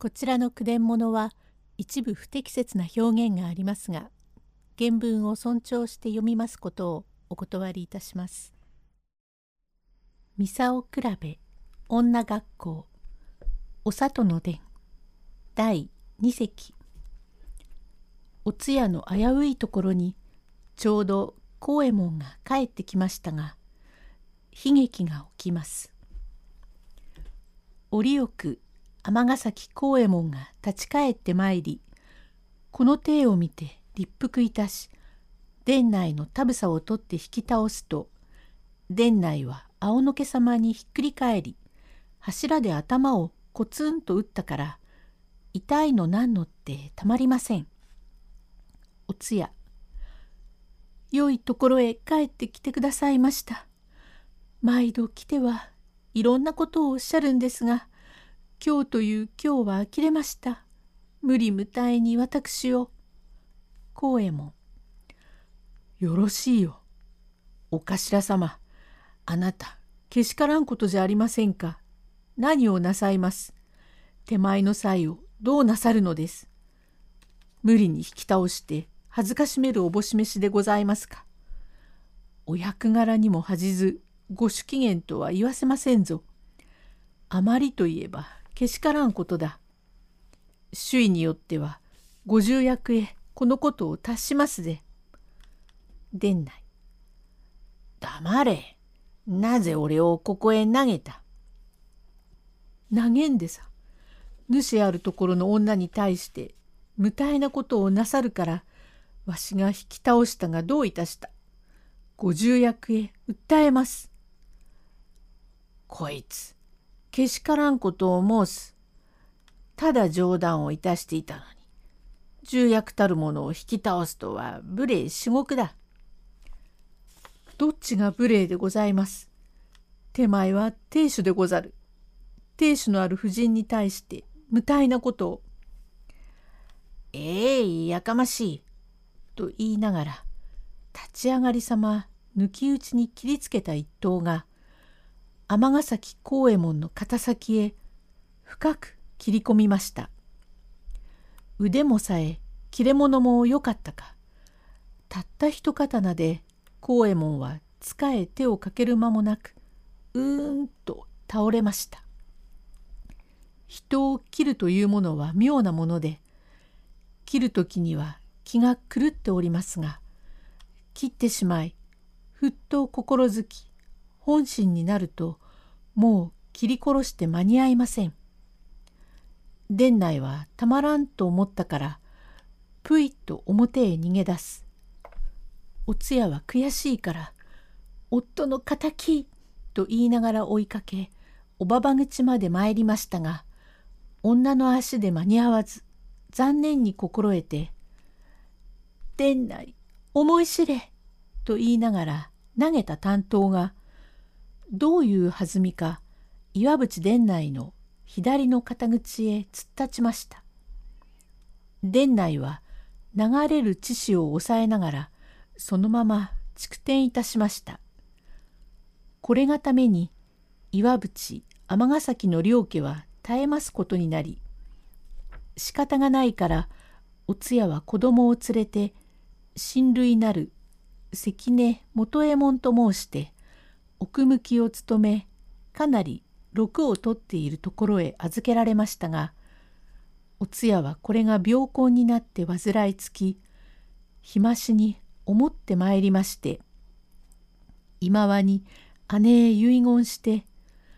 こちらの句伝物は一部不適切な表現がありますが原文を尊重して読みますことをお断りいたします。ミサオ比べ女学校お里の伝第2席お通夜の危ういところにちょうど幸右衛門が帰ってきましたが悲劇が起きます。折よく尼崎幸右衛門が立ち返ってまいりこの体を見て立腹いたし殿内の田房を取って引き倒すと殿内は青野家様にひっくり返り柱で頭をコツンと打ったから痛いのなんのってたまりません。おつや良いところへ帰ってきてくださいました。毎度来てはいろんなことをおっしゃるんですが今日という今日は呆れました。無理無体に私を。光右衛門。よろしいよ。お頭様。あなた、けしからんことじゃありませんか。何をなさいます。手前の際をどうなさるのです。無理に引き倒して恥ずかしめるおぼし飯でございますか。お役柄にも恥じずご主機嫌とは言わせませんぞ。あまりといえばけしからんことだ。周囲によってはご重役へこのことを達しますで。殿内。黙れ。なぜ俺をここへ投げた？投げんでさ。主あるところの女に対して無体なことをなさるからわしが引き倒したがどういたした？ご重役へ訴えます。こいつけしからんことを申す。ただ冗談をいたしていたのに、重役たるものを引き倒すとは無礼至極だ。どっちが無礼でございます？手前は亭主でござる。亭主のある婦人に対して無体なことを。ええー、やかましい。と言いながら、立ち上がりさま抜き打ちに切りつけた一刀が、尼崎幸右衛門の肩先へ深く切り込みました。腕もさえ切れ者も良かったか。たった一刀で幸右衛門は塚へ手をかける間もなくうーんと倒れました。人を切るというものは妙なもので切る時には気が狂っておりますが切ってしまいふっと心づき本心になるともう切り殺して間に合いません。殿内はたまらんと思ったからぷいっと表へ逃げ出す。お通夜は悔しいから夫の敵と言いながら追いかけおばば口まで参りましたが女の足で間に合わず残念に心得て「殿内思い知れ」と言いながら投げた担当がどういう弾みか岩淵殿内の左の肩口へ突っ立ちました。殿内は流れる血潮を抑えながらそのまま蓄点いたしました。これがために岩淵尼崎の両家は絶えますことになり仕方がないからお通夜は子供を連れて親類なる関根元右衛門と申して奥向きを務めかなり禄を取っているところへ預けられましたがお通夜はこれが病根になって患いつき日増しに思ってまいりまして今はに姉へ遺言して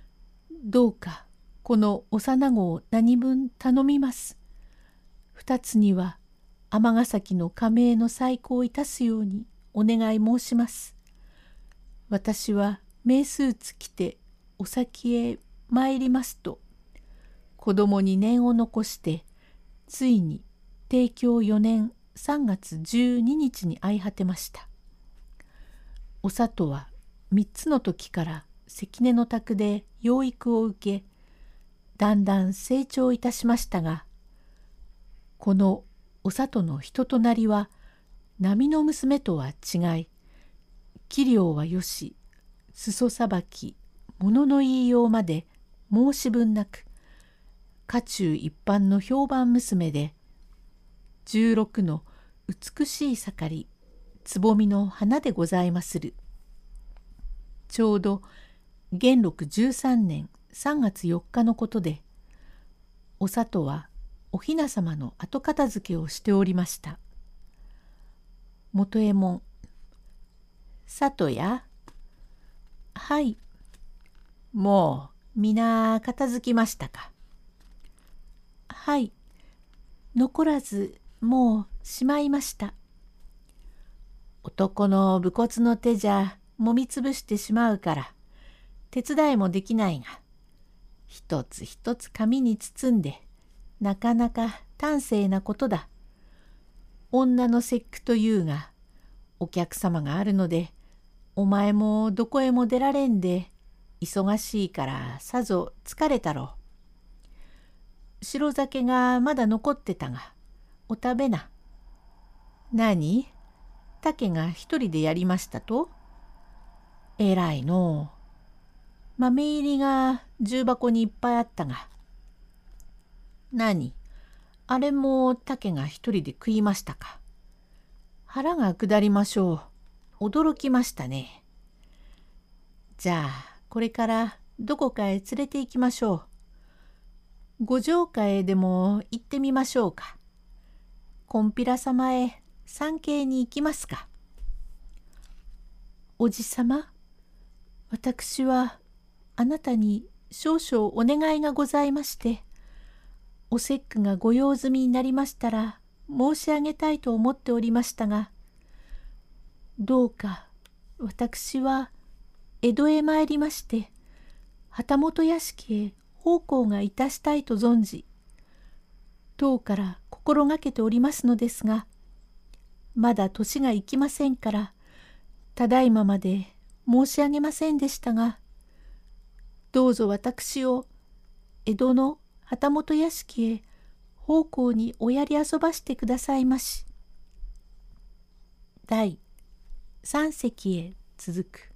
「どうかこの幼子を何分頼みます」二つには尼崎の加盟の再興いたすようにお願い申します。私は名スーツ着てお先へ参りますと子供に念を残してついに帝京4年3月12日に会い果てました。お里は3つの時から関根の宅で養育を受けだんだん成長いたしましたがこのお里の人となりは波の娘とは違い器量はよし裾さばき物の言いようまで申し分なく家中一般の評判娘で16の美しい盛りつぼみの花でございまする。ちょうど元禄13年3月4日のことでお里はおひな様の後片付けをしておりました。元右衛門里やはい。もう皆片付きましたか？はい。残らずもうしまいました。男の武骨の手じゃもみつぶしてしまうから手伝いもできないが一つ一つ紙に包んでなかなか端正なことだ。女の節句というがお客様があるのでお前もどこへも出られんで忙しいからさぞ疲れたろう。白酒がまだ残ってたがお食べな。何？竹が一人でやりましたと？えらいの。豆入りが重箱にいっぱいあったが。何？あれも竹が一人で食いましたか。腹が下りましょう。驚きましたね。じゃあこれからどこかへ連れて行きましょう。五条家へでも行ってみましょうか。こんぴら様へ参詣に行きますか。おじさま、私はあなたに少々お願いがございまして、お節句がご用済みになりましたら申し上げたいと思っておりましたが、どうか私は江戸へ参りまして、旗本屋敷へ奉公がいたしたいと存じ、当から心がけておりますのですが、まだ年がいきませんから、ただいままで申し上げませんでしたが、どうぞ私を江戸の旗本屋敷へ奉公におやり遊ばしてくださいまし。第三席へ続く。